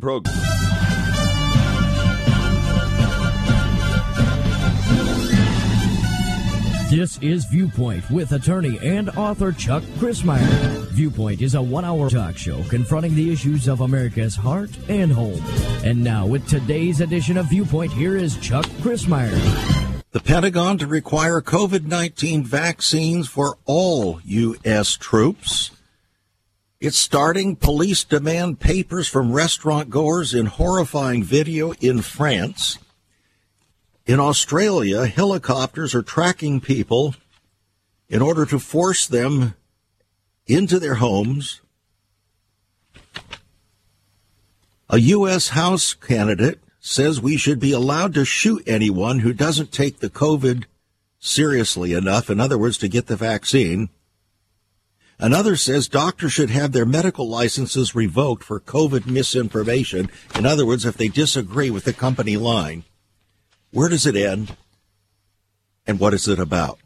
program. This is Viewpoint with attorney and author Chuck Crismier. Viewpoint is a one hour talk show confronting the issues of America's heart and home. And now, with today's edition of Viewpoint, here is Chuck Crismier. The Pentagon to require COVID 19 vaccines for all U.S. troops. It's starting. Police demand papers from restaurant goers in horrifying video in France. In Australia, helicopters are tracking people in order to force them into their homes. A U.S. House candidate says we should be allowed to shoot anyone who doesn't take the COVID seriously enough, in other words, to get the vaccine. Another says doctors should have their medical licenses revoked for COVID misinformation. In other words, if they disagree with the company line. Where does it end? And what is it about?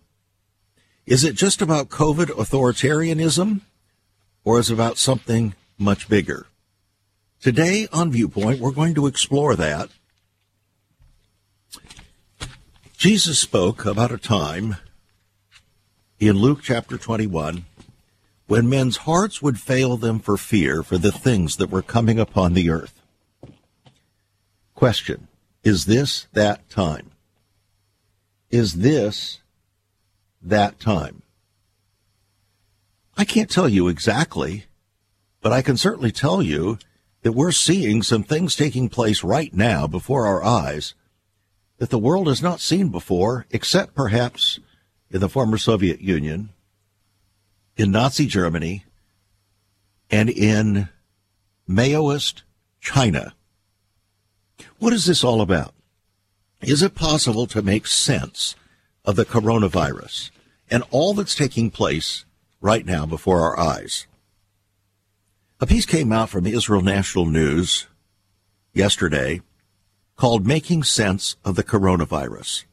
Is it just about COVID authoritarianism or is it about something much bigger? Today on Viewpoint, we're going to explore that. Jesus spoke about a time in Luke chapter 21 when men's hearts would fail them for fear for the things that were coming upon the earth. Question is this that time? Is this that time? I can't tell you exactly, but I can certainly tell you that we're seeing some things taking place right now before our eyes that the world has not seen before, except perhaps in the former Soviet Union, in Nazi Germany, and in Maoist China. What is this all about? Is it possible to make sense of the coronavirus and all that's taking place right now before our eyes? A piece came out from Israel National News yesterday called Making Sense of the Coronavirus.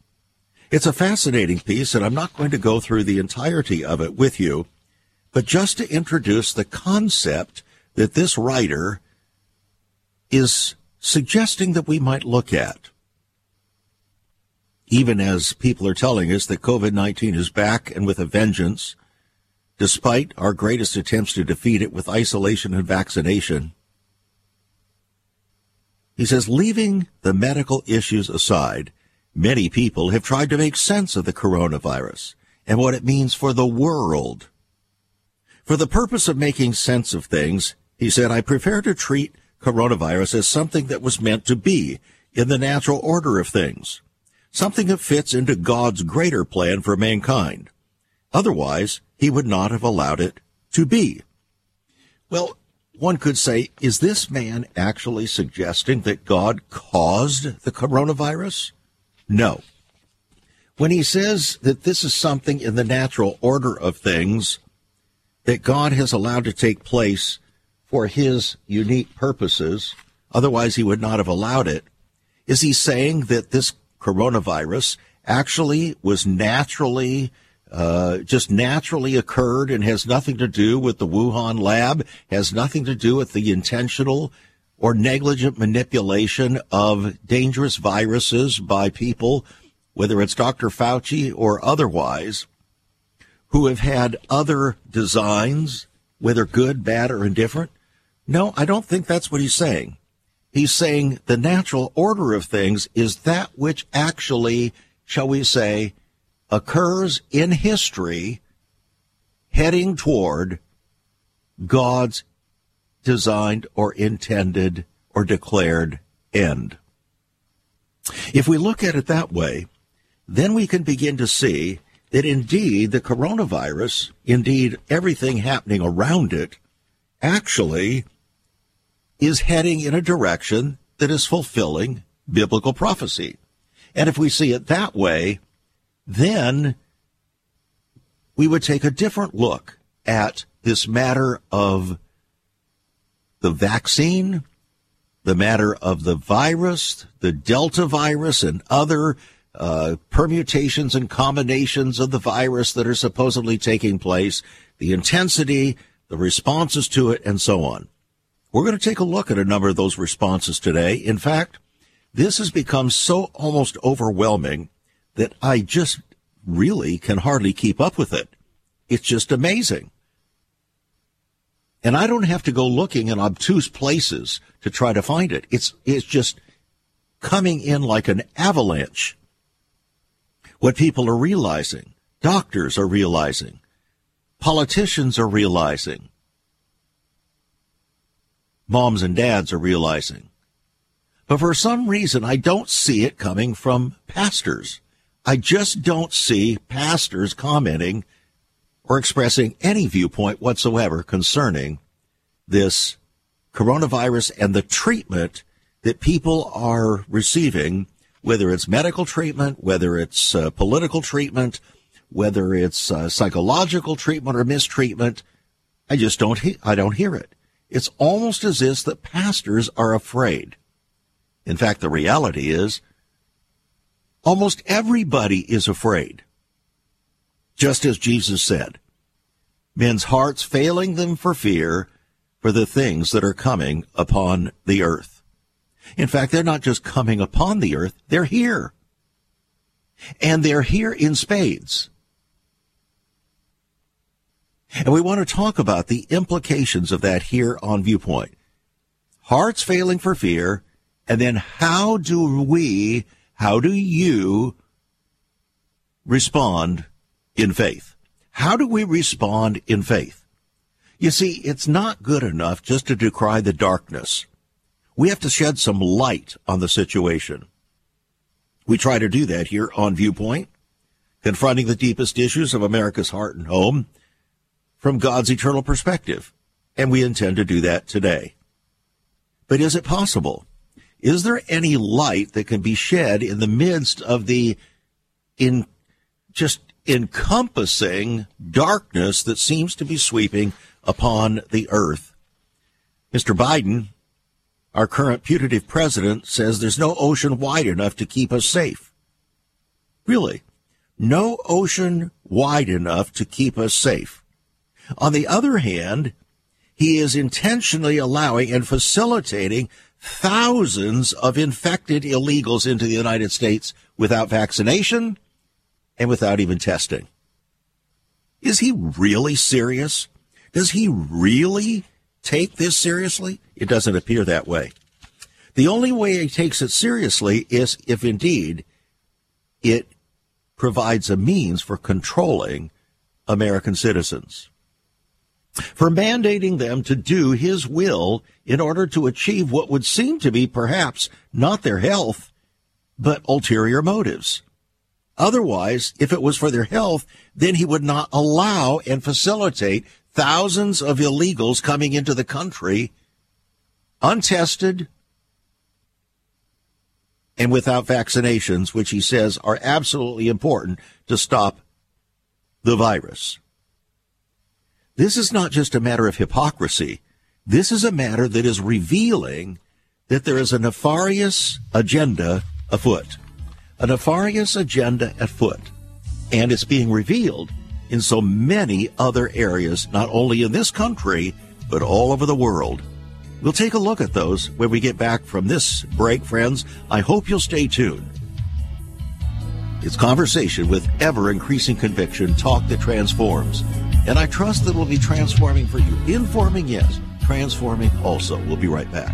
It's a fascinating piece, and I'm not going to go through the entirety of it with you, but just to introduce the concept that this writer is suggesting that we might look at. Even as people are telling us that COVID 19 is back and with a vengeance, despite our greatest attempts to defeat it with isolation and vaccination. He says, leaving the medical issues aside, many people have tried to make sense of the coronavirus and what it means for the world. For the purpose of making sense of things, he said, I prefer to treat coronavirus as something that was meant to be in the natural order of things, something that fits into God's greater plan for mankind. Otherwise, he would not have allowed it to be. Well, one could say, is this man actually suggesting that God caused the coronavirus? No. When he says that this is something in the natural order of things that God has allowed to take place for his unique purposes, otherwise he would not have allowed it. Is he saying that this coronavirus actually was naturally, uh, just naturally occurred and has nothing to do with the Wuhan lab, has nothing to do with the intentional or negligent manipulation of dangerous viruses by people, whether it's Dr. Fauci or otherwise, who have had other designs, whether good, bad, or indifferent? No, I don't think that's what he's saying. He's saying the natural order of things is that which actually, shall we say, occurs in history heading toward God's designed or intended or declared end. If we look at it that way, then we can begin to see that indeed the coronavirus, indeed everything happening around it, actually is heading in a direction that is fulfilling biblical prophecy. And if we see it that way, then we would take a different look at this matter of the vaccine, the matter of the virus, the Delta virus, and other uh, permutations and combinations of the virus that are supposedly taking place, the intensity, the responses to it, and so on. We're going to take a look at a number of those responses today. In fact, this has become so almost overwhelming that I just really can hardly keep up with it. It's just amazing. And I don't have to go looking in obtuse places to try to find it. It's, it's just coming in like an avalanche. What people are realizing, doctors are realizing, politicians are realizing, moms and dads are realizing. But for some reason, I don't see it coming from pastors. I just don't see pastors commenting or expressing any viewpoint whatsoever concerning this coronavirus and the treatment that people are receiving, whether it's medical treatment, whether it's uh, political treatment, whether it's uh, psychological treatment or mistreatment. I just don't, he- I don't hear it. It's almost as if the pastors are afraid. In fact, the reality is almost everybody is afraid. Just as Jesus said, men's hearts failing them for fear for the things that are coming upon the earth. In fact, they're not just coming upon the earth, they're here. And they're here in spades. And we want to talk about the implications of that here on Viewpoint. Hearts failing for fear, and then how do we, how do you respond in faith? How do we respond in faith? You see, it's not good enough just to decry the darkness. We have to shed some light on the situation. We try to do that here on Viewpoint, confronting the deepest issues of America's heart and home from God's eternal perspective. And we intend to do that today. But is it possible? Is there any light that can be shed in the midst of the in just encompassing darkness that seems to be sweeping upon the earth? Mr. Biden, our current putative president, says there's no ocean wide enough to keep us safe. Really? No ocean wide enough to keep us safe. On the other hand, he is intentionally allowing and facilitating thousands of infected illegals into the United States without vaccination and without even testing. Is he really serious? Does he really take this seriously? It doesn't appear that way. The only way he takes it seriously is if indeed it provides a means for controlling American citizens for mandating them to do his will in order to achieve what would seem to be perhaps not their health, but ulterior motives. Otherwise, if it was for their health, then he would not allow and facilitate thousands of illegals coming into the country untested and without vaccinations, which he says are absolutely important to stop the virus. This is not just a matter of hypocrisy. This is a matter that is revealing that there is a nefarious agenda afoot. A nefarious agenda afoot. And it's being revealed in so many other areas, not only in this country, but all over the world. We'll take a look at those when we get back from this break, friends. I hope you'll stay tuned. It's conversation with ever increasing conviction, talk that transforms. And I trust that it will be transforming for you. Informing, yes. Transforming also. We'll be right back.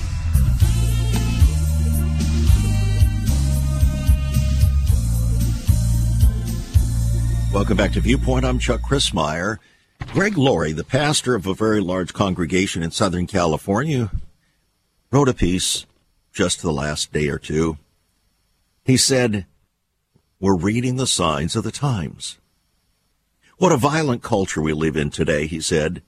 Welcome back to Viewpoint. I'm Chuck Crismier. Greg Laurie, the pastor of a very large congregation in Southern California, wrote a piece just the last day or two. He said, We're reading the signs of the times. What a violent culture we live in today, he said.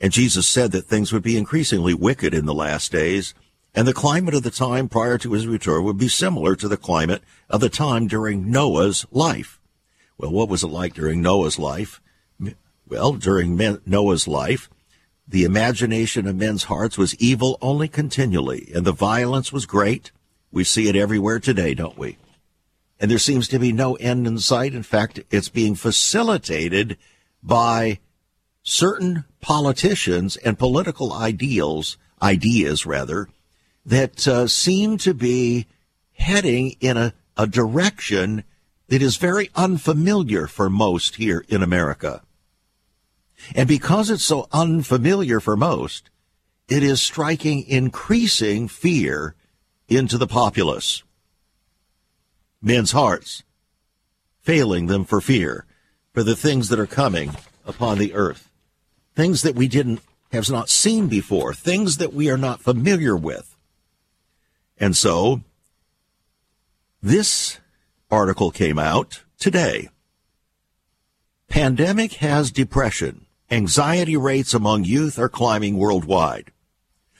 And Jesus said that things would be increasingly wicked in the last days, and the climate of the time prior to his return would be similar to the climate of the time during Noah's life. Well, what was it like during Noah's life? Well, during Noah's life, the imagination of men's hearts was evil only continually, and the violence was great. We see it everywhere today, don't we? And there seems to be no end in sight. In fact, it's being facilitated by certain politicians and political ideals, ideas rather, that uh, seem to be heading in a, a direction that is very unfamiliar for most here in America. And because it's so unfamiliar for most, it is striking increasing fear into the populace. Men's hearts, failing them for fear, for the things that are coming upon the earth. Things that we didn't have not seen before, things that we are not familiar with. And so, this article came out today. Pandemic has depression anxiety rates among youth are climbing worldwide.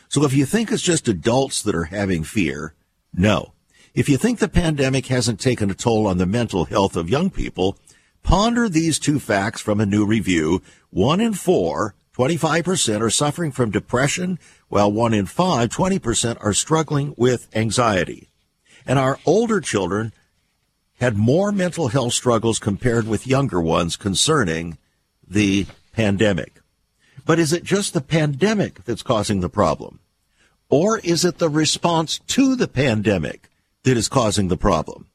So if you think it's just adults that are having fear, no. If you think the pandemic hasn't taken a toll on the mental health of young people, ponder these two facts from a new review. One in four, 25% are suffering from depression, while one in five, 20% are struggling with anxiety. And our older children had more mental health struggles compared with younger ones concerning the pandemic. But is it just the pandemic that's causing the problem? Or is it the response to the pandemic that is causing the problem?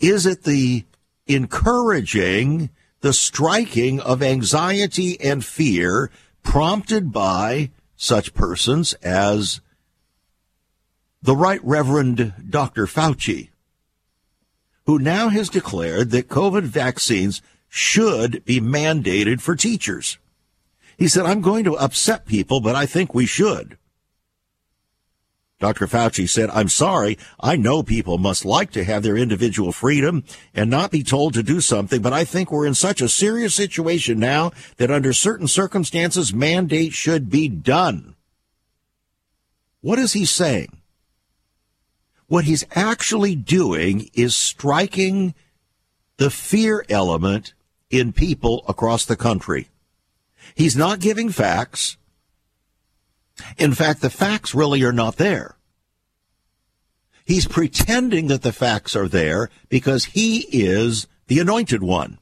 Is it the encouraging the striking of anxiety and fear prompted by such persons as the Right Reverend Dr. Fauci, who now has declared that COVID vaccines should be mandated for teachers. He said, I'm going to upset people, but I think we should. Dr. Fauci said, I'm sorry. I know people must like to have their individual freedom and not be told to do something, but I think we're in such a serious situation now that under certain circumstances, mandate should be done. What is he saying? What he's actually doing is striking the fear element in people across the country. He's not giving facts. In fact, the facts really are not there. He's pretending that the facts are there because he is the anointed one.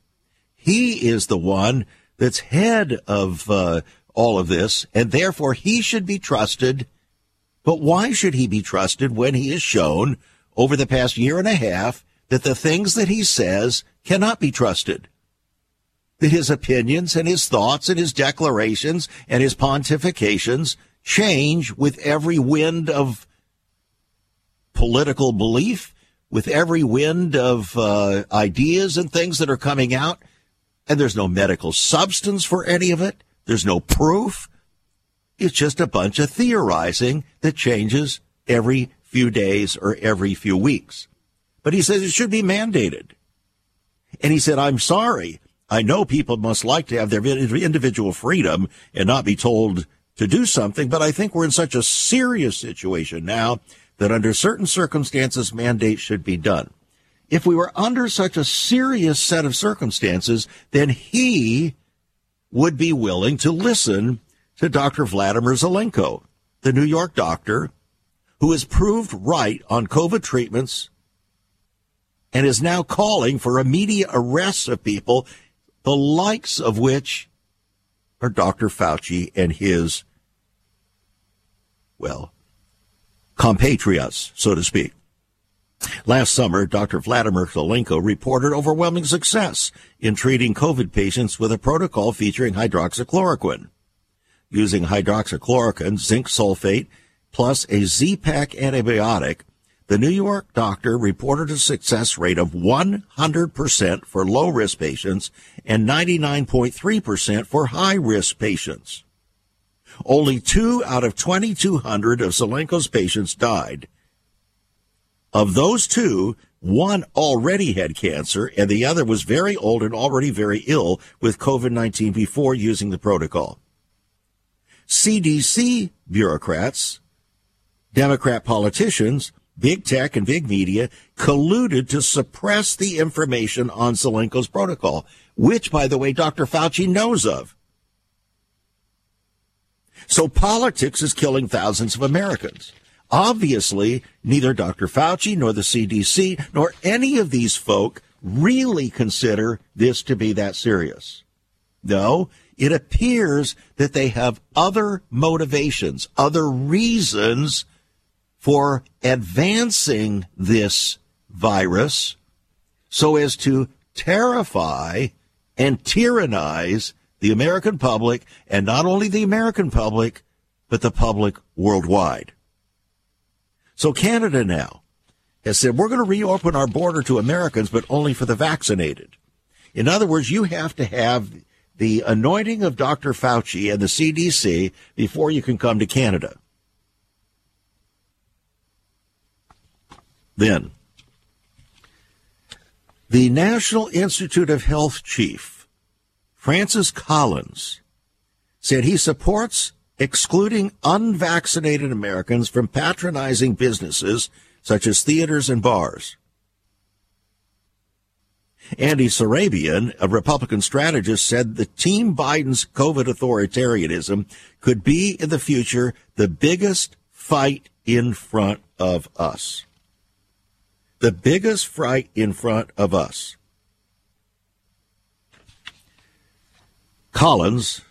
He is the one that's head of uh, all of this, and therefore he should be trusted. But why should he be trusted when he has shown over the past year and a half that the things that he says cannot be trusted? that his opinions and his thoughts and his declarations and his pontifications change with every wind of political belief, with every wind of uh, ideas and things that are coming out. And there's no medical substance for any of it. There's no proof. It's just a bunch of theorizing that changes every few days or every few weeks. But he says it should be mandated. And he said, I'm sorry. I know people must like to have their individual freedom and not be told to do something, but I think we're in such a serious situation now that under certain circumstances, mandates should be done. If we were under such a serious set of circumstances, then he would be willing to listen to Dr. Vladimir Zelenko, the New York doctor who is proved right on COVID treatments and is now calling for immediate arrests of people the likes of which are Dr. Fauci and his, well, compatriots, so to speak. Last summer, Dr. Vladimir Zelenko reported overwhelming success in treating COVID patients with a protocol featuring hydroxychloroquine. Using hydroxychloroquine, zinc sulfate, plus a Z-Pak antibiotic, the New York doctor reported a success rate of 100% for low risk patients and 99.3% for high risk patients. Only two out of 2,200 of Zelenko's patients died. Of those two, One already had cancer and the other was very old and already very ill with COVID-19 before using the protocol. CDC bureaucrats, Democrat politicians, big tech and big media colluded to suppress the information on Zelenko's protocol, which, by the way, Dr. Fauci knows of. So politics is killing thousands of Americans. Obviously, neither Dr. Fauci nor the CDC nor any of these folk really consider this to be that serious. No, it appears that they have other motivations, other reasons for advancing this virus so as to terrify and tyrannize the American public and not only the American public, but the public worldwide. So Canada now has said, we're going to reopen our border to Americans, but only for the vaccinated. In other words, you have to have the anointing of Dr. Fauci and the CDC before you can come to Canada. Then, the National Institute of Health chief, Francis Collins, said he supports excluding unvaccinated Americans from patronizing businesses such as theaters and bars. Andy Surabian, a Republican strategist, said the Team Biden's COVID authoritarianism could be in the future the biggest fight in front of us. The biggest fight in front of us. Collins,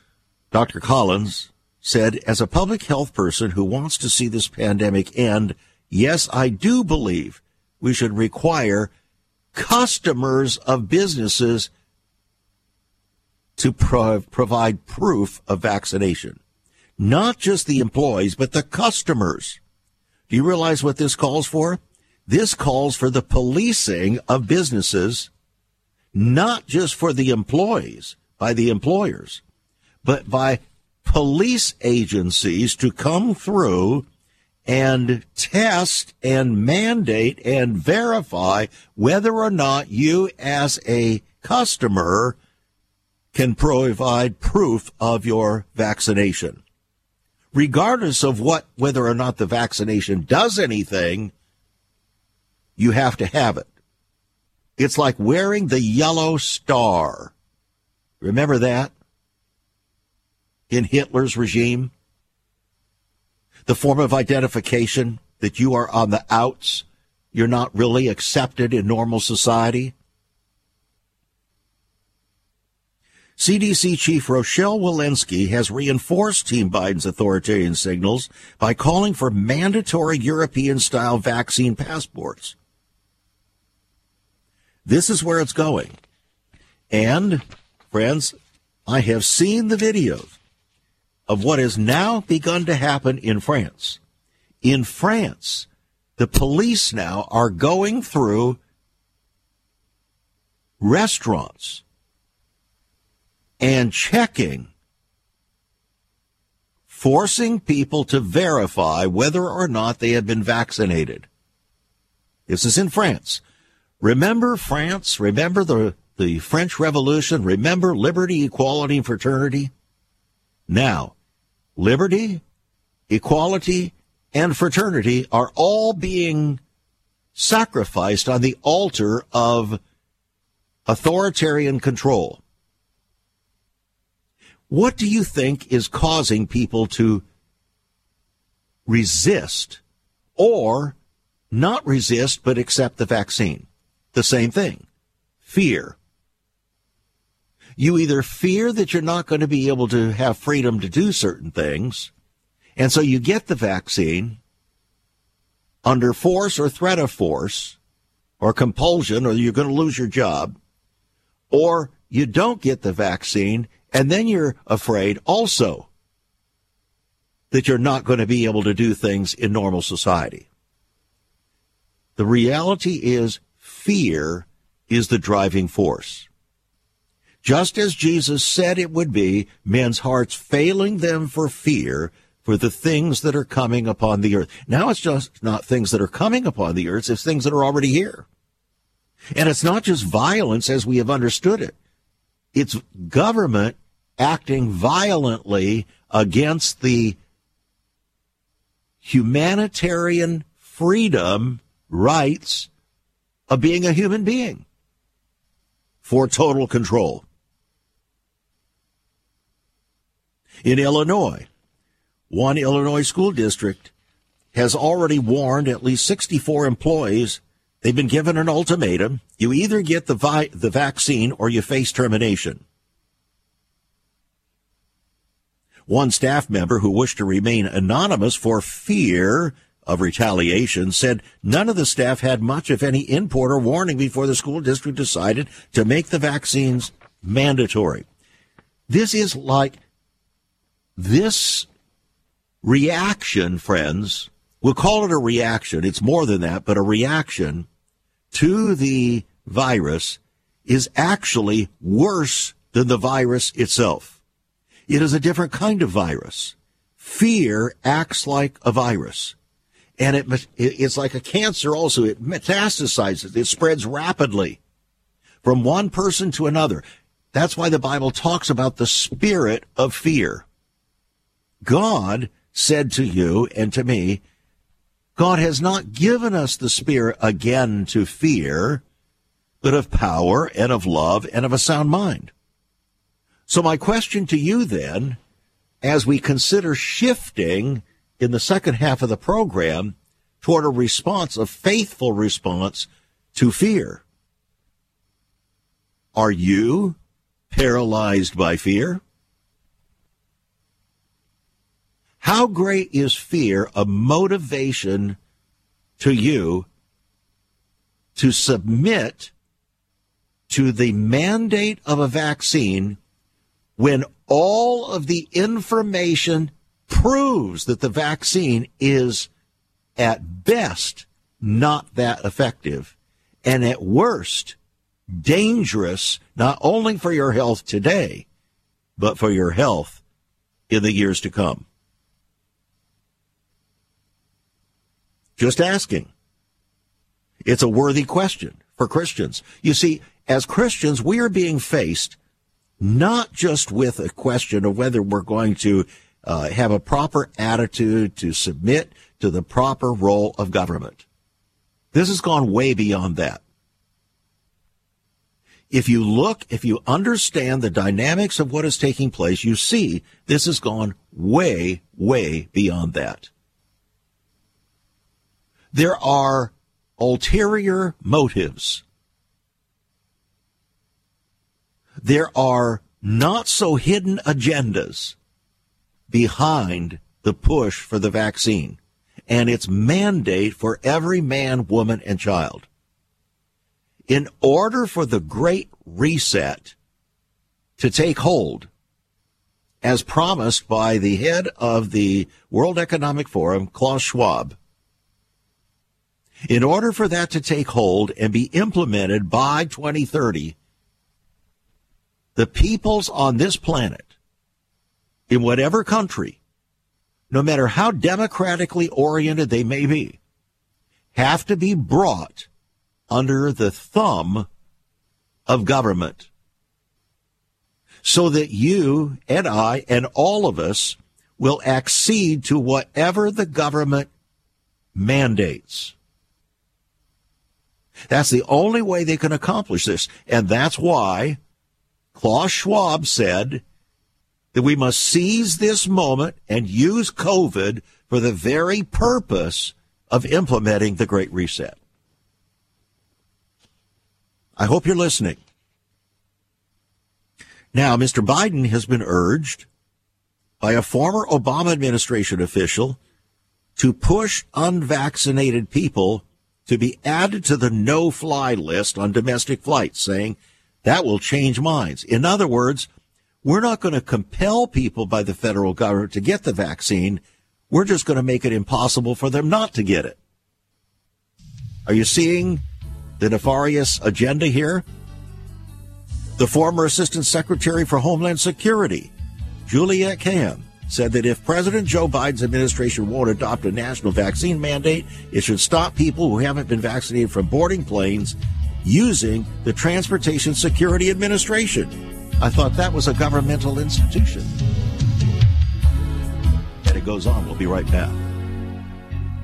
Dr. Collins, said, as a public health person who wants to see this pandemic end, yes, I do believe we should require customers of businesses to pro- provide proof of vaccination. Not just the employees, but the customers. Do you realize what this calls for? This calls for the policing of businesses, not just for the employees by the employers, but by police agencies to come through and test and mandate and verify whether or not you as a customer can provide proof of your vaccination. Regardless of what, whether or not the vaccination does anything, you have to have it. It's like wearing the yellow star. Remember that? In Hitler's regime? The form of identification that you are on the outs, you're not really accepted in normal society. CDC Chief Rochelle Walensky has reinforced Team Biden's authoritarian signals by calling for mandatory European style vaccine passports. This is where it's going. And, friends, I have seen the videos of what has now begun to happen in France. In France, the police now are going through restaurants and checking, forcing people to verify whether or not they have been vaccinated. This is in France. Remember France? Remember the, the French Revolution? Remember liberty, equality, and fraternity? Now, liberty, equality, and fraternity are all being sacrificed on the altar of authoritarian control. What do you think is causing people to resist or not resist but accept the vaccine? The same thing. Fear. You either fear that you're not going to be able to have freedom to do certain things, and so you get the vaccine under force or threat of force or compulsion, or you're going to lose your job, or you don't get the vaccine, and then you're afraid also that you're not going to be able to do things in normal society. The reality is fear is the driving force just as Jesus said it would be, men's hearts failing them for fear for the things that are coming upon the earth. Now it's just not things that are coming upon the earth, it's things that are already here. And it's not just violence as we have understood it. It's government acting violently against the humanitarian freedom rights of being a human being for total control. In Illinois, one Illinois school district has already warned at least 64 employees they've been given an ultimatum. You either get the, vi- the vaccine or you face termination. One staff member who wished to remain anonymous for fear of retaliation said none of the staff had much, if any, input or warning before the school district decided to make the vaccines mandatory. This is like this reaction, friends. We'll call it a reaction. It's more than that, but a reaction to the virus is actually worse than the virus itself. It is a different kind of virus. Fear acts like a virus. And it, it's like a cancer also. It metastasizes. It spreads rapidly from one person to another. That's why the Bible talks about the spirit of fear. God said to you and to me, God has not given us the spirit again to fear, but of power and of love and of a sound mind. So my question to you then, as we consider shifting in the second half of the program toward a response, a faithful response to fear, are you paralyzed by fear? How great is fear a motivation to you to submit to the mandate of a vaccine when all of the information proves that the vaccine is at best not that effective and at worst dangerous not only for your health today but for your health in the years to come. Just asking. It's a worthy question for Christians. You see, as Christians, we are being faced not just with a question of whether we're going to uh, have a proper attitude to submit to the proper role of government. This has gone way beyond that. If you look, if you understand the dynamics of what is taking place, you see this has gone way, way beyond that. There are ulterior motives there are not so hidden agendas behind the push for the vaccine and its mandate for every man, woman, and child. In order for the great reset to take hold, as promised by the head of the World Economic Forum, Klaus Schwab, in order for that to take hold and be implemented by 2030, the peoples on this planet, in whatever country, no matter how democratically oriented they may be, have to be brought under the thumb of government so that you and I and all of us will accede to whatever the government mandates. That's the only way they can accomplish this. And that's why Klaus Schwab said that we must seize this moment and use COVID for the very purpose of implementing the Great Reset. I hope you're listening. Now, Mr. Biden has been urged by a former Obama administration official to push unvaccinated people to be added to the no fly list on domestic flights, saying that will change minds. In other words, we're not going to compel people by the federal government to get the vaccine. We're just going to make it impossible for them not to get it. Are you seeing the nefarious agenda here? The former Assistant Secretary for Homeland Security, Juliette Kayyem, said that if President Joe Biden's administration won't adopt a national vaccine mandate, it should stop people who haven't been vaccinated from boarding planes using the Transportation Security Administration. I thought that was a governmental institution. And it goes on. We'll be right back.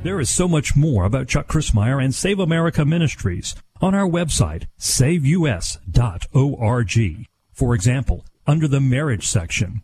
There is so much more about Chuck Crismier and Save America Ministries on our website, saveus.org. For example, under the marriage section,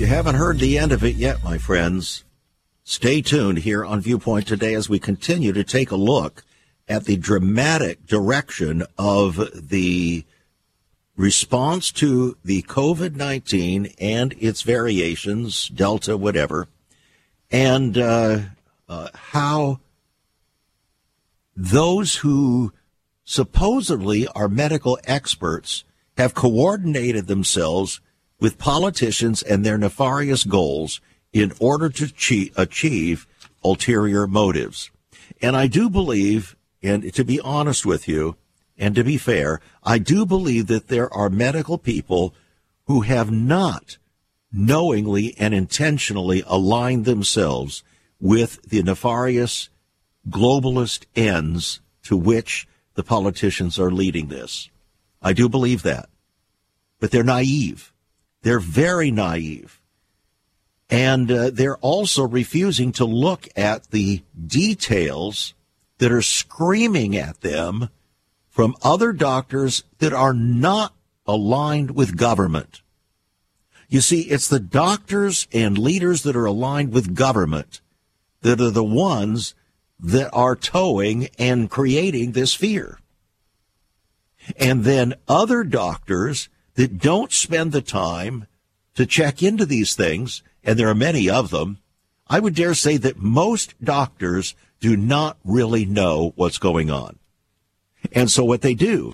You haven't heard the end of it yet, my friends. Stay tuned here on Viewpoint today as we continue to take a look at the dramatic direction of the response to the COVID 19 and its variations, Delta, whatever, and uh, uh, how those who supposedly are medical experts have coordinated themselves with politicians and their nefarious goals in order to achieve, ulterior motives. And I do believe, and to be honest with you, and to be fair, I do believe that there are medical people who have not knowingly and intentionally aligned themselves with the nefarious globalist ends to which the politicians are leading this. I do believe that. But they're naive. They're very naive. And uh, they're also refusing to look at the details that are screaming at them from other doctors that are not aligned with government. You see, it's the doctors and leaders that are aligned with government that are the ones that are towing and creating this fear. And then other doctors that don't spend the time to check into these things, and there are many of them, I would dare say that most doctors do not really know what's going on. And so what they do,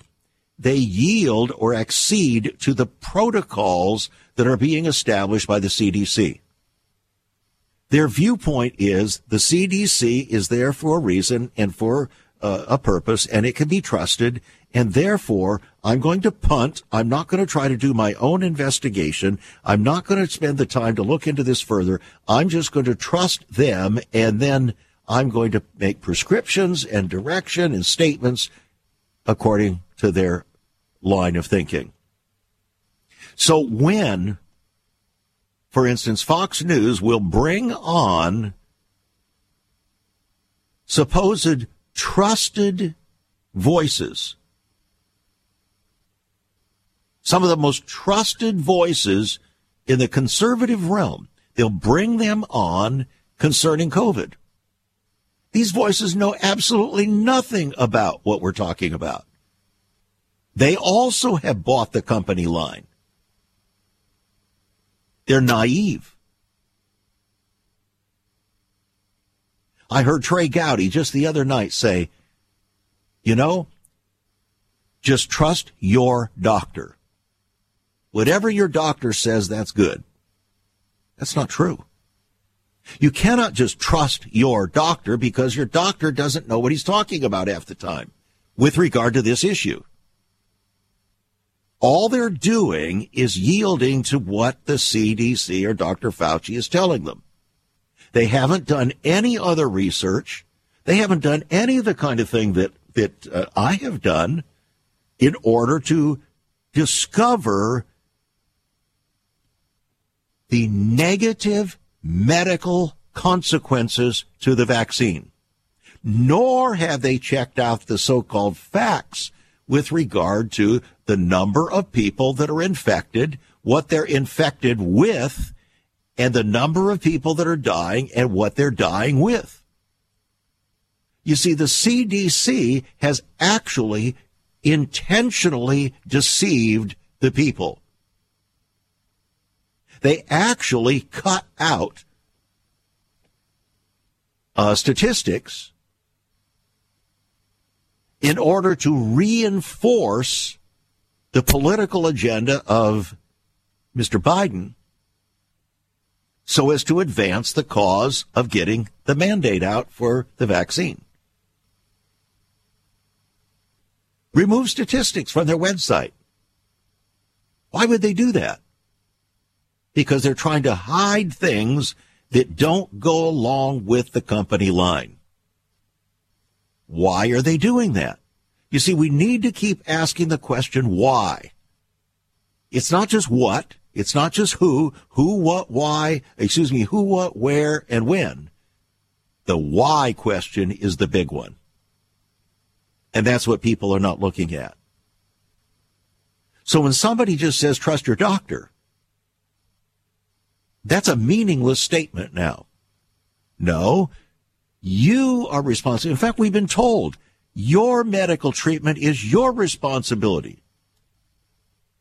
they yield or accede to the protocols that are being established by the CDC. Their viewpoint is the CDC is there for a reason and for uh, a purpose, and it can be trusted. And therefore, I'm going to punt. I'm not going to try to do my own investigation. I'm not going to spend the time to look into this further. I'm just going to trust them, and then I'm going to make prescriptions and direction and statements according to their line of thinking. So when, for instance, Fox News will bring on supposed trusted voices, some of the most trusted voices in the conservative realm, they'll bring them on concerning COVID. These voices know absolutely nothing about what we're talking about. They also have bought the company line. They're naive. I heard Trey Gowdy just the other night say, you know, just trust your doctor. Whatever your doctor says, that's good. That's not true. You cannot just trust your doctor because your doctor doesn't know what he's talking about half the time with regard to this issue. All they're doing is yielding to what the CDC or Dr. Fauci is telling them. They haven't done any other research. They haven't done any of the kind of thing that, that uh, I have done in order to discover the negative medical consequences to the vaccine. Nor have they checked out the so-called facts with regard to the number of people that are infected, what they're infected with, and the number of people that are dying and what they're dying with. You see, the CDC has actually intentionally deceived the people. They actually cut out uh, statistics in order to reinforce the political agenda of Mr. Biden so as to advance the cause of getting the mandate out for the vaccine. Remove statistics from their website. Why would they do that? Because they're trying to hide things that don't go along with the company line. Why are they doing that? You see, we need to keep asking the question why. It's not just what, it's not just who, who, what, why, excuse me, who, what, where, and when. The why question is the big one. And that's what people are not looking at. So when somebody just says, trust your doctor, that's a meaningless statement now. No, you are responsible. In fact, we've been told your medical treatment is your responsibility.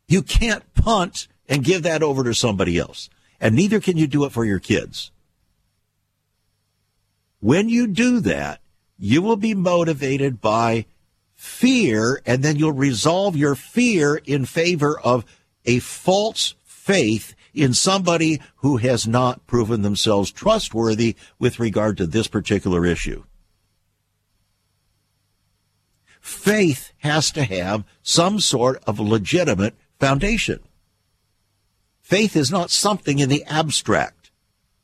You can't punt and give that over to somebody else. And neither can you do it for your kids. When you do that, you will be motivated by fear, and then you'll resolve your fear in favor of a false faith in somebody who has not proven themselves trustworthy with regard to this particular issue. Faith has to have some sort of legitimate foundation. Faith is not something in the abstract.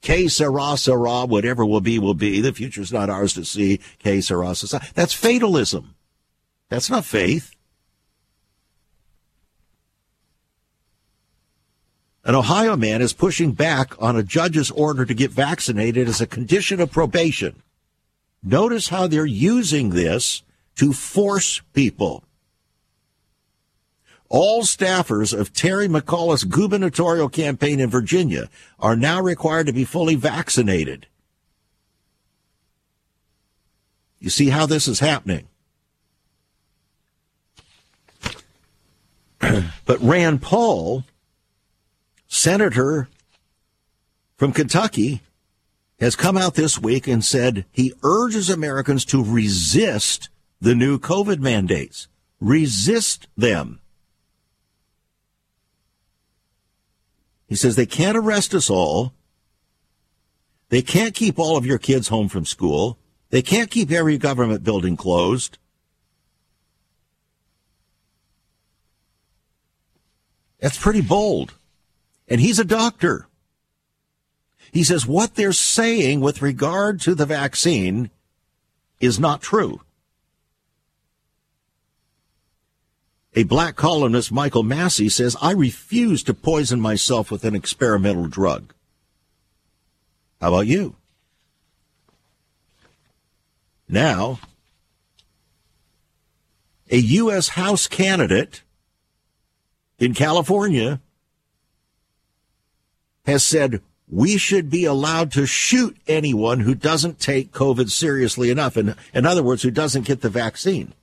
Que sera, sera, whatever will be, will be. The future's not ours to see. Que sera, sera. That's fatalism. That's not faith. An Ohio man is pushing back on a judge's order to get vaccinated as a condition of probation. Notice how they're using this to force people. All staffers of Terry McAuliffe's gubernatorial campaign in Virginia are now required to be fully vaccinated. You see how this is happening. but Rand Paul senator from Kentucky has come out this week and said he urges Americans to resist the new COVID mandates. Resist them. He says they can't arrest us all. They can't keep all of your kids home from school. They can't keep every government building closed. That's pretty bold. And he's a doctor. He says what they're saying with regard to the vaccine is not true. A black columnist, Michael Massey, says, I refuse to poison myself with an experimental drug. How about you? Now, a U.S. House candidate in California has said we should be allowed to shoot anyone who doesn't take COVID seriously enough. In, in other words, who doesn't get the vaccine.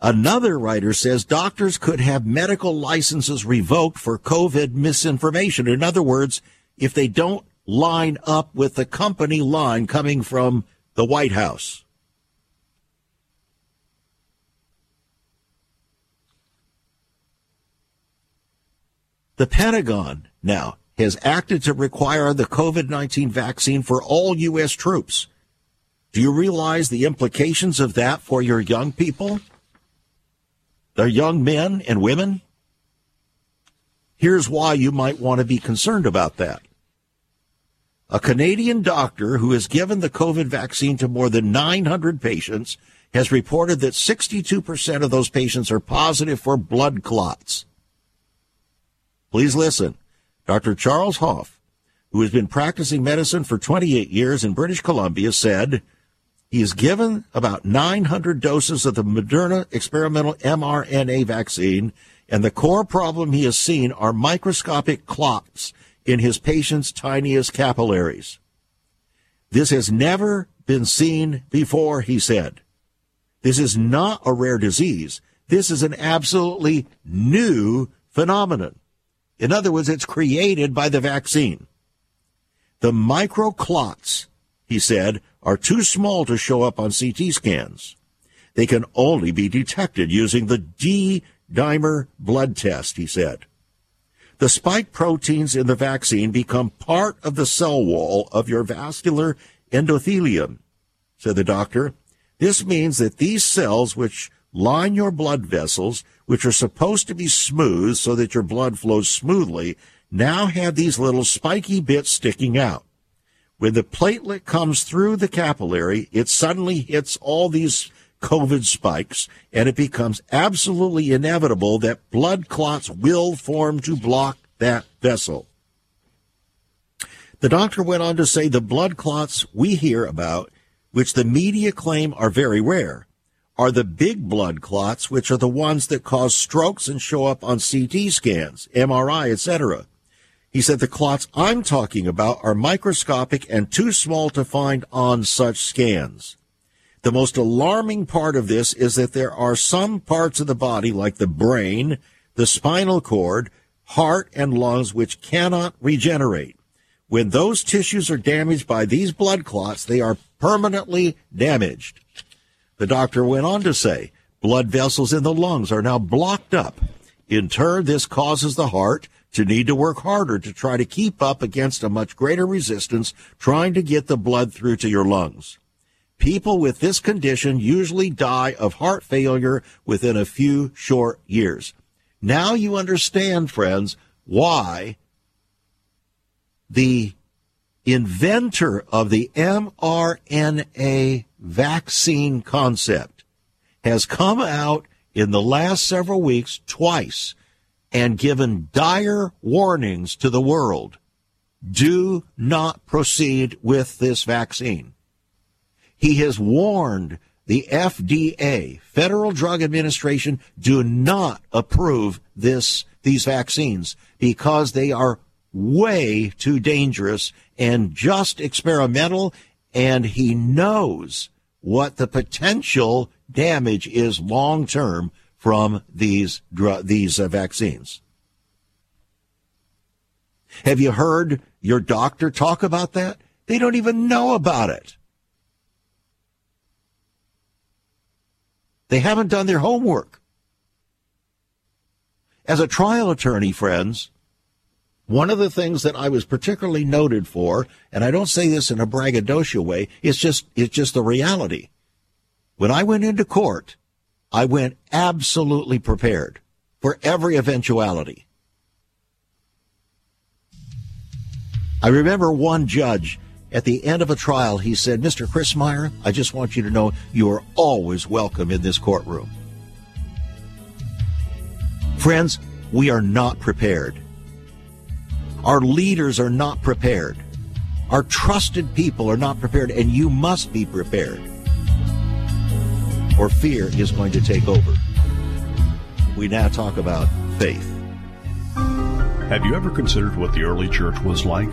Another writer says doctors could have medical licenses revoked for COVID misinformation. In other words, if they don't line up with the company line coming from the White House. The Pentagon now has acted to require the COVID 19 vaccine for all U.S. troops. Do you realize the implications of that for your young people? Their young men and women? Here's why you might want to be concerned about that. A Canadian doctor who has given the COVID vaccine to more than 900 patients has reported that 62% of those patients are positive for blood clots. Please listen. Dr. Charles Hoffe, who has been practicing medicine for 28 years in British Columbia, said he has given about 900 doses of the Moderna experimental mRNA vaccine and the core problem he has seen are microscopic clots in his patient's tiniest capillaries. This has never been seen before, he said. This is not a rare disease. This is an absolutely new phenomenon. In other words, it's created by the vaccine. The microclots, he said, are too small to show up on CT scans. They can only be detected using the D dimer blood test, he said. The spike proteins in the vaccine become part of the cell wall of your vascular endothelium, said the doctor. This means that these cells, which line your blood vessels, which are supposed to be smooth so that your blood flows smoothly, now have these little spiky bits sticking out. When the platelet comes through the capillary, it suddenly hits all these COVID spikes, and it becomes absolutely inevitable that blood clots will form to block that vessel. The doctor went on to say the blood clots we hear about, which the media claim are very rare, are the big blood clots, which are the ones that cause strokes and show up on CT scans, MRI, etc. He said the clots I'm talking about are microscopic and too small to find on such scans. The most alarming part of this is that there are some parts of the body, like the brain, the spinal cord, heart, and lungs, which cannot regenerate. When those tissues are damaged by these blood clots, they are permanently damaged. The doctor went on to say, blood vessels in the lungs are now blocked up. In turn, this causes the heart to need to work harder to try to keep up against a much greater resistance trying to get the blood through to your lungs. People with this condition usually die of heart failure within a few short years. Now you understand, friends, why the inventor of the mRNA vaccine concept has come out in the last several weeks twice and given dire warnings to the world. Do not proceed with this vaccine. He has warned the FDA, Federal Drug Administration, do not approve this, these vaccines because they are way too dangerous and just experimental. And he knows what the potential damage is long term from these dr- these uh, vaccines. Have you heard your doctor talk about that? They don't even know about it. They haven't done their homework. As a trial attorney, friends, one of the things that I was particularly noted for, and I don't say this in a braggadocio way, it's just, it's just the reality. When I went into court, I went absolutely prepared for every eventuality. I remember one judge at the end of a trial, he said, Mr. Crismier, I just want you to know you are always welcome in this courtroom. Friends, we are not prepared. Our leaders are not prepared. Our trusted people are not prepared, and you must be prepared. Or fear is going to take over. We now talk about faith. Have you ever considered what the early church was like?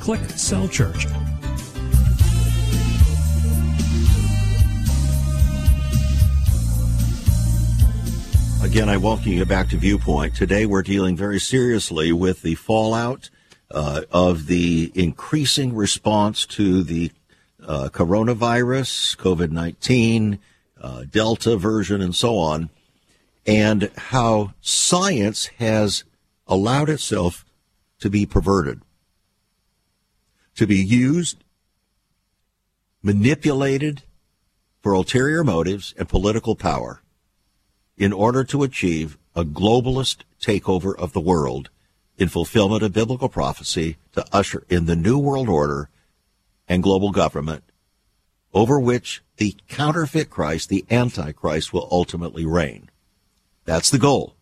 Click Cell Church. Again, I welcome you back to Viewpoint. Today we're dealing very seriously with the fallout uh, of the increasing response to the uh, coronavirus, COVID 19, uh, Delta version, and so on, and how science has allowed itself to be perverted, to be used, manipulated for ulterior motives and political power in order to achieve a globalist takeover of the world in fulfillment of biblical prophecy to usher in the new world order and global government over which the counterfeit Christ, the Antichrist, will ultimately reign. That's the goal.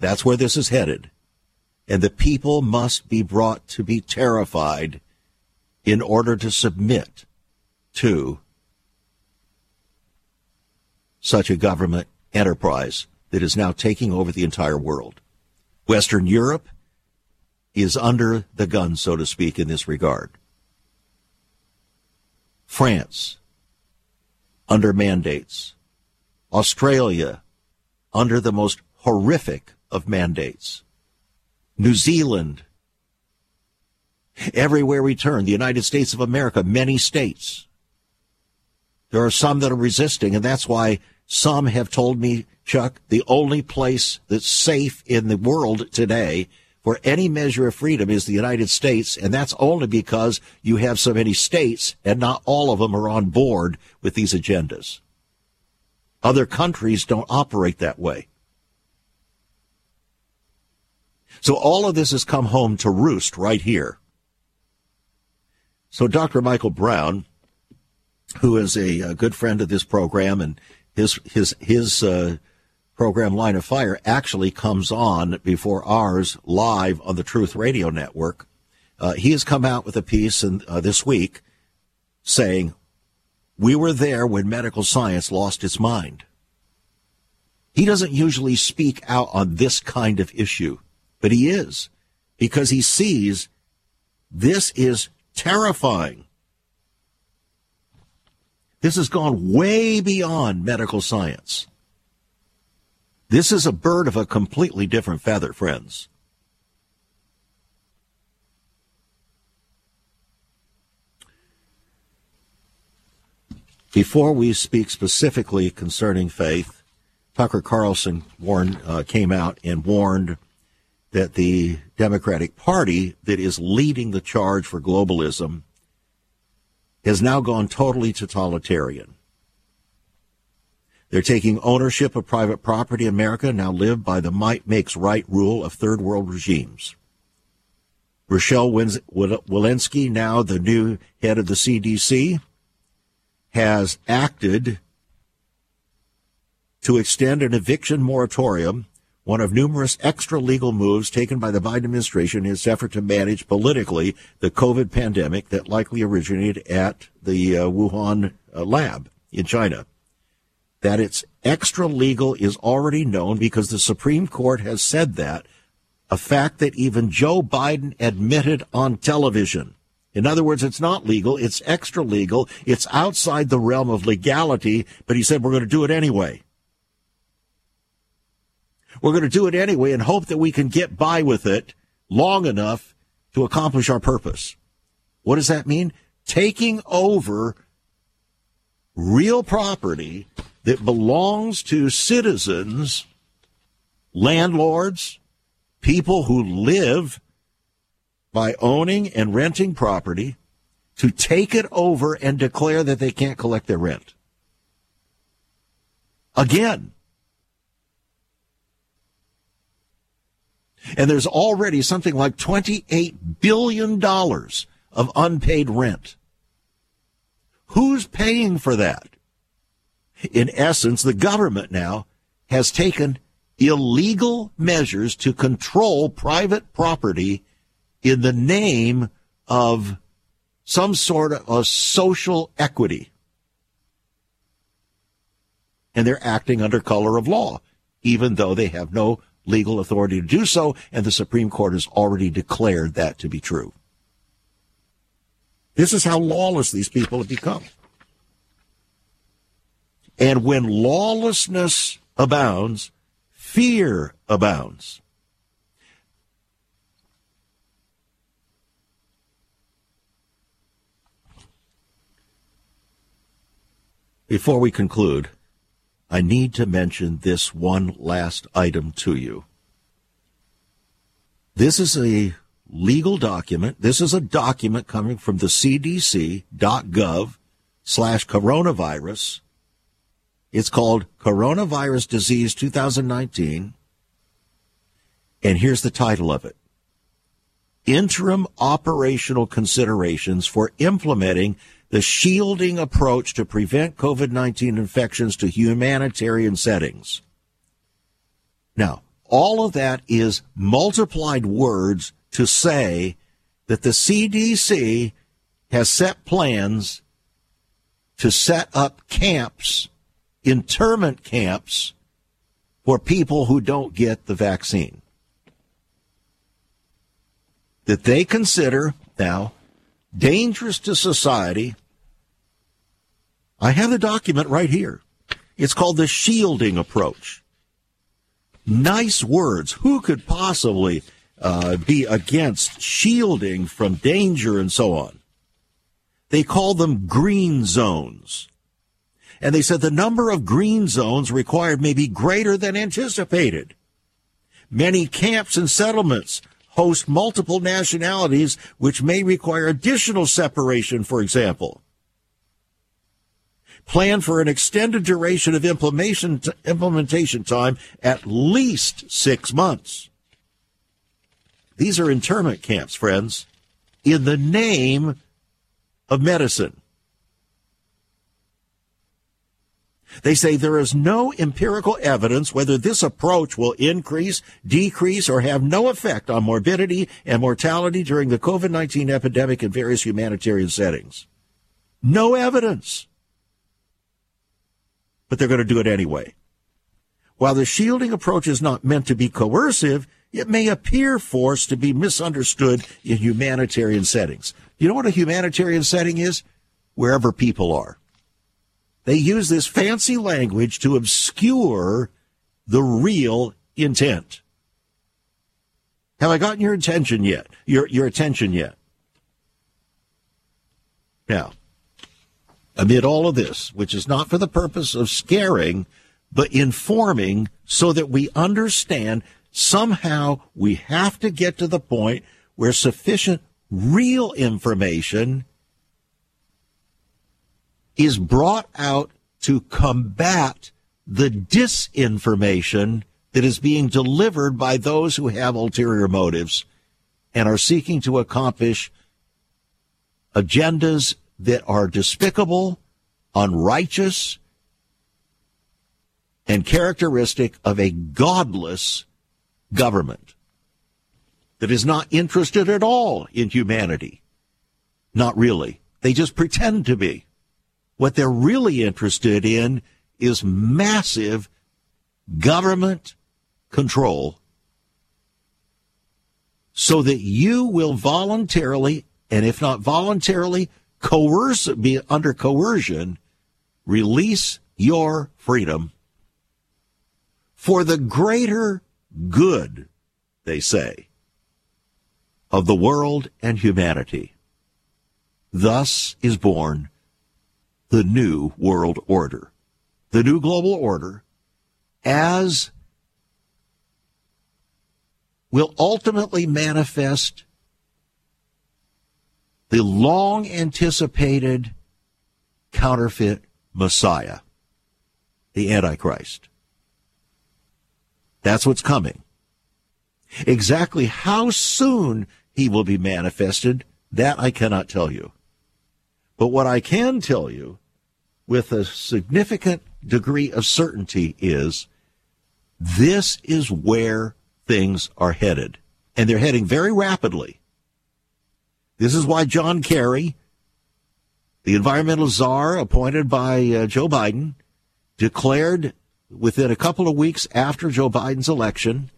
That's where this is headed. And the people must be brought to be terrified in order to submit to such a government enterprise that is now taking over the entire world. Western Europe is under the gun, so to speak, in this regard. France, under mandates. Australia, under the most horrific of mandates. New Zealand, everywhere we turn, the United States of America, many states. There are some that are resisting, and that's why some have told me, Chuck, the only place that's safe in the world today for any measure of freedom is the United States, and that's only because you have so many states and not all of them are on board with these agendas. Other countries don't operate that way. So all of this has come home to roost right here. So Dr. Michael Brown, who is a, a good friend of this program and his his his uh, program Line of Fire actually comes on before ours live on the Truth Radio Network. Uh, he has come out with a piece in, uh, this week saying, "We were there when medical science lost its mind." He doesn't usually speak out on this kind of issue, but he is because he sees this is terrifying. This has gone way beyond medical science. This is a bird of a completely different feather, friends. Before we speak specifically concerning faith, Tucker Carlson warned, uh, came out and warned that the Democratic Party that is leading the charge for globalism has now gone totally totalitarian. They're taking ownership of private property America, now live by the might makes right rule of third world regimes. Rochelle Walensky, now the new head of the CDC, has acted to extend an eviction moratorium one of numerous extra legal moves taken by the Biden administration in its effort to manage politically the COVID pandemic that likely originated at the uh, Wuhan uh, lab in China. That it's extra legal is already known because the Supreme Court has said that, a fact that even Joe Biden admitted on television. In other words, it's not legal, it's extra legal, it's outside the realm of legality, but he said we're going to do it anyway. We're going to do it anyway and hope that we can get by with it long enough to accomplish our purpose. What does that mean? Taking over real property that belongs to citizens, landlords, people who live by owning and renting property to take it over and declare that they can't collect their rent. Again, And there's already something like $28 billion of unpaid rent. Who's paying for that? In essence, the government now has taken illegal measures to control private property in the name of some sort of a social equity. And they're acting under color of law, even though they have no legal authority to do so, and the Supreme Court has already declared that to be true. This is how lawless these people have become. And when lawlessness abounds, fear abounds. Before we conclude, I need to mention this one last item to you. This is a legal document. This is a document coming from the cdc.gov slash coronavirus. It's called Coronavirus Disease 2019. And here's the title of it. Interim operational considerations for implementing the shielding approach to prevent COVID-19 infections to humanitarian settings. Now, all of that is multiplied words to say that the CDC has set plans to set up camps, internment camps for people who don't get the vaccine. That they consider now dangerous to society. I have the document right here. It's called the shielding approach. Nice words. Who could possibly uh, be against shielding from danger and so on? They call them green zones. And they said the number of green zones required may be greater than anticipated. Many camps and settlements host multiple nationalities, which may require additional separation, for example. Plan for an extended duration of implementation, implementation time, at least six months. These are internment camps, friends, in the name of medicine. They say there is no empirical evidence whether this approach will increase, decrease, or have no effect on morbidity and mortality during the COVID-19 epidemic in various humanitarian settings. No evidence. But they're going to do it anyway. While the shielding approach is not meant to be coercive, it may appear forced to be misunderstood in humanitarian settings. You know what a humanitarian setting is? Wherever people are. They use this fancy language to obscure the real intent. Have I gotten your attention yet? Your, your attention yet? Now, amid all of this, which is not for the purpose of scaring, but informing so that we understand somehow we have to get to the point where sufficient real information is brought out to combat the disinformation that is being delivered by those who have ulterior motives and are seeking to accomplish agendas that are despicable, unrighteous, and characteristic of a godless government that is not interested at all in humanity. Not really. They just pretend to be. What they're really interested in is massive government control so that you will voluntarily, and if not voluntarily, coerce, be under coercion, release your freedom for the greater good, they say, of the world and humanity. Thus is born the new world order, the new global order, as will ultimately manifest the long anticipated counterfeit Messiah, the Antichrist. That's what's coming. Exactly how soon he will be manifested, that I cannot tell you. But what I can tell you with a significant degree of certainty is this is where things are headed. And they're heading very rapidly. This is why John Kerry, the environmental czar appointed by uh, Joe Biden, declared within a couple of weeks after Joe Biden's election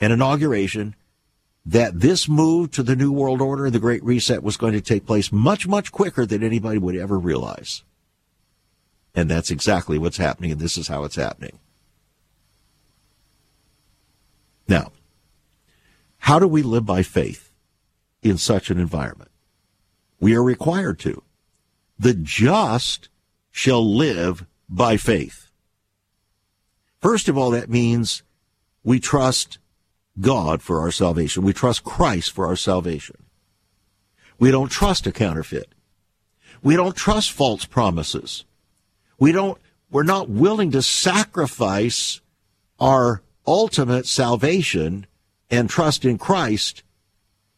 and inauguration that this move to the New World Order, the Great Reset, was going to take place much, much quicker than anybody would ever realize. And that's exactly what's happening, and this is how it's happening. Now, how do we live by faith in such an environment? We are required to. The just shall live by faith. First of all, that means we trust God for our salvation. We trust Christ for our salvation. We don't trust a counterfeit. We don't trust false promises. We don't, we're not willing to sacrifice our ultimate salvation and trust in Christ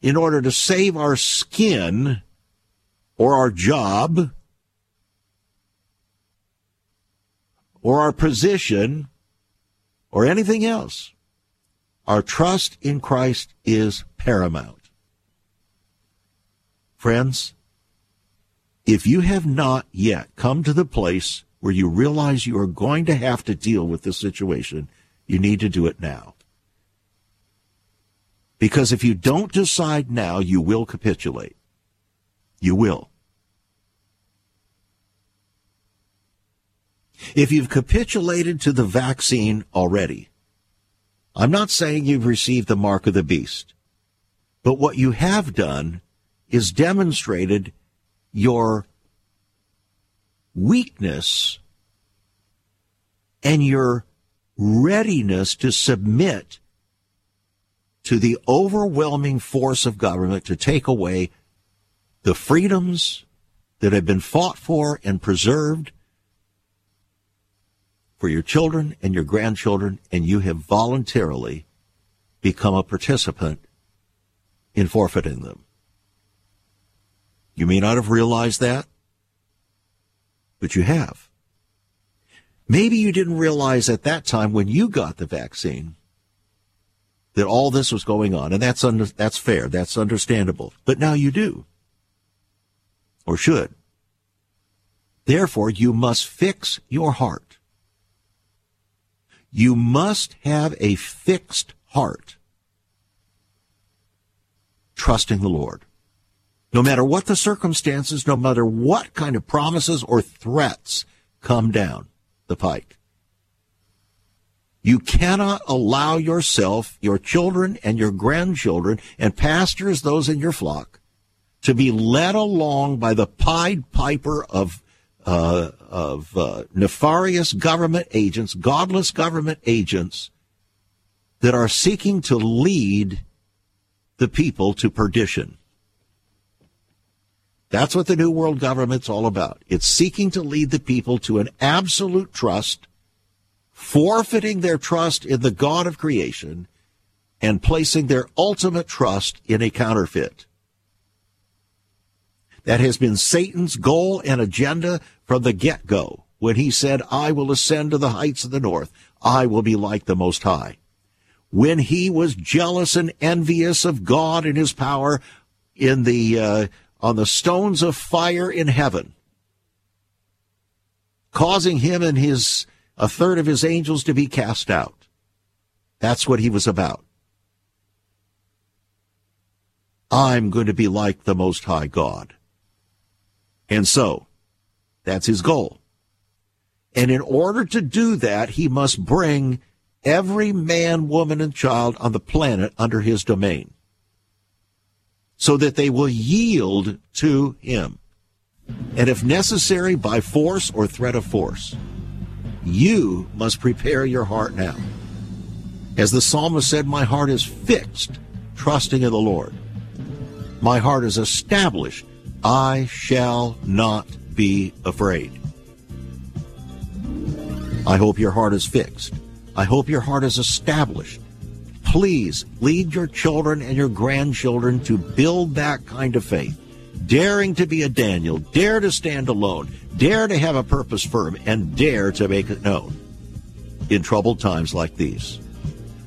in order to save our skin or our job or our position or anything else. Our trust in Christ is paramount. Friends, if you have not yet come to the place where you realize you are going to have to deal with this situation, you need to do it now. Because if you don't decide now, you will capitulate. You will. If you've capitulated to the vaccine already, I'm not saying you've received the mark of the beast, but what you have done is demonstrated your weakness and your readiness to submit to the overwhelming force of government to take away the freedoms that have been fought for and preserved for your children and your grandchildren, and you have voluntarily become a participant in forfeiting them. You may not have realized that, but you have. Maybe you didn't realize at that time when you got the vaccine that all this was going on, and that's under, that's fair, that's understandable. But now you do, or should. Therefore, you must fix your heart you must have a fixed heart, trusting the Lord. No matter what the circumstances, no matter what kind of promises or threats come down the pike. You cannot allow yourself, your children, and your grandchildren, and pastors, those in your flock, to be led along by the Pied Piper of uh, of uh, nefarious government agents, godless government agents that are seeking to lead the people to perdition. That's what the New World Government's all about. It's seeking to lead the people to an absolute trust, forfeiting their trust in the God of creation, and placing their ultimate trust in a counterfeit. That has been Satan's goal and agenda from the get go when he said, I will ascend to the heights of the north. I will be like the Most High. When he was jealous and envious of God and his power in the, uh, on the stones of fire in heaven, causing him and his, a third of his angels to be cast out. That's what he was about. I'm going to be like the Most High God. And so, that's his goal. And in order to do that, he must bring every man, woman, and child on the planet under his domain so that they will yield to him. And if necessary, by force or threat of force, you must prepare your heart now. As the psalmist said, My heart is fixed, trusting in the Lord. My heart is established I shall not be afraid. I hope your heart is fixed. I hope your heart is established. Please lead your children and your grandchildren to build that kind of faith. Daring to be a Daniel, dare to stand alone, dare to have a purpose firm, and dare to make it known in troubled times like these.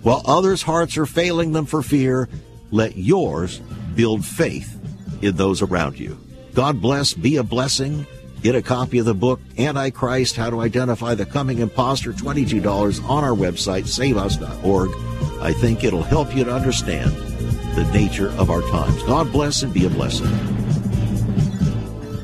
While others' hearts are failing them for fear, let yours build faith in those around you. God bless, be a blessing. Get a copy of the book, Antichrist How to Identify the Coming Imposter, $22 on our website, saveus.org. I think it'll help you to understand the nature of our times. God bless and be a blessing.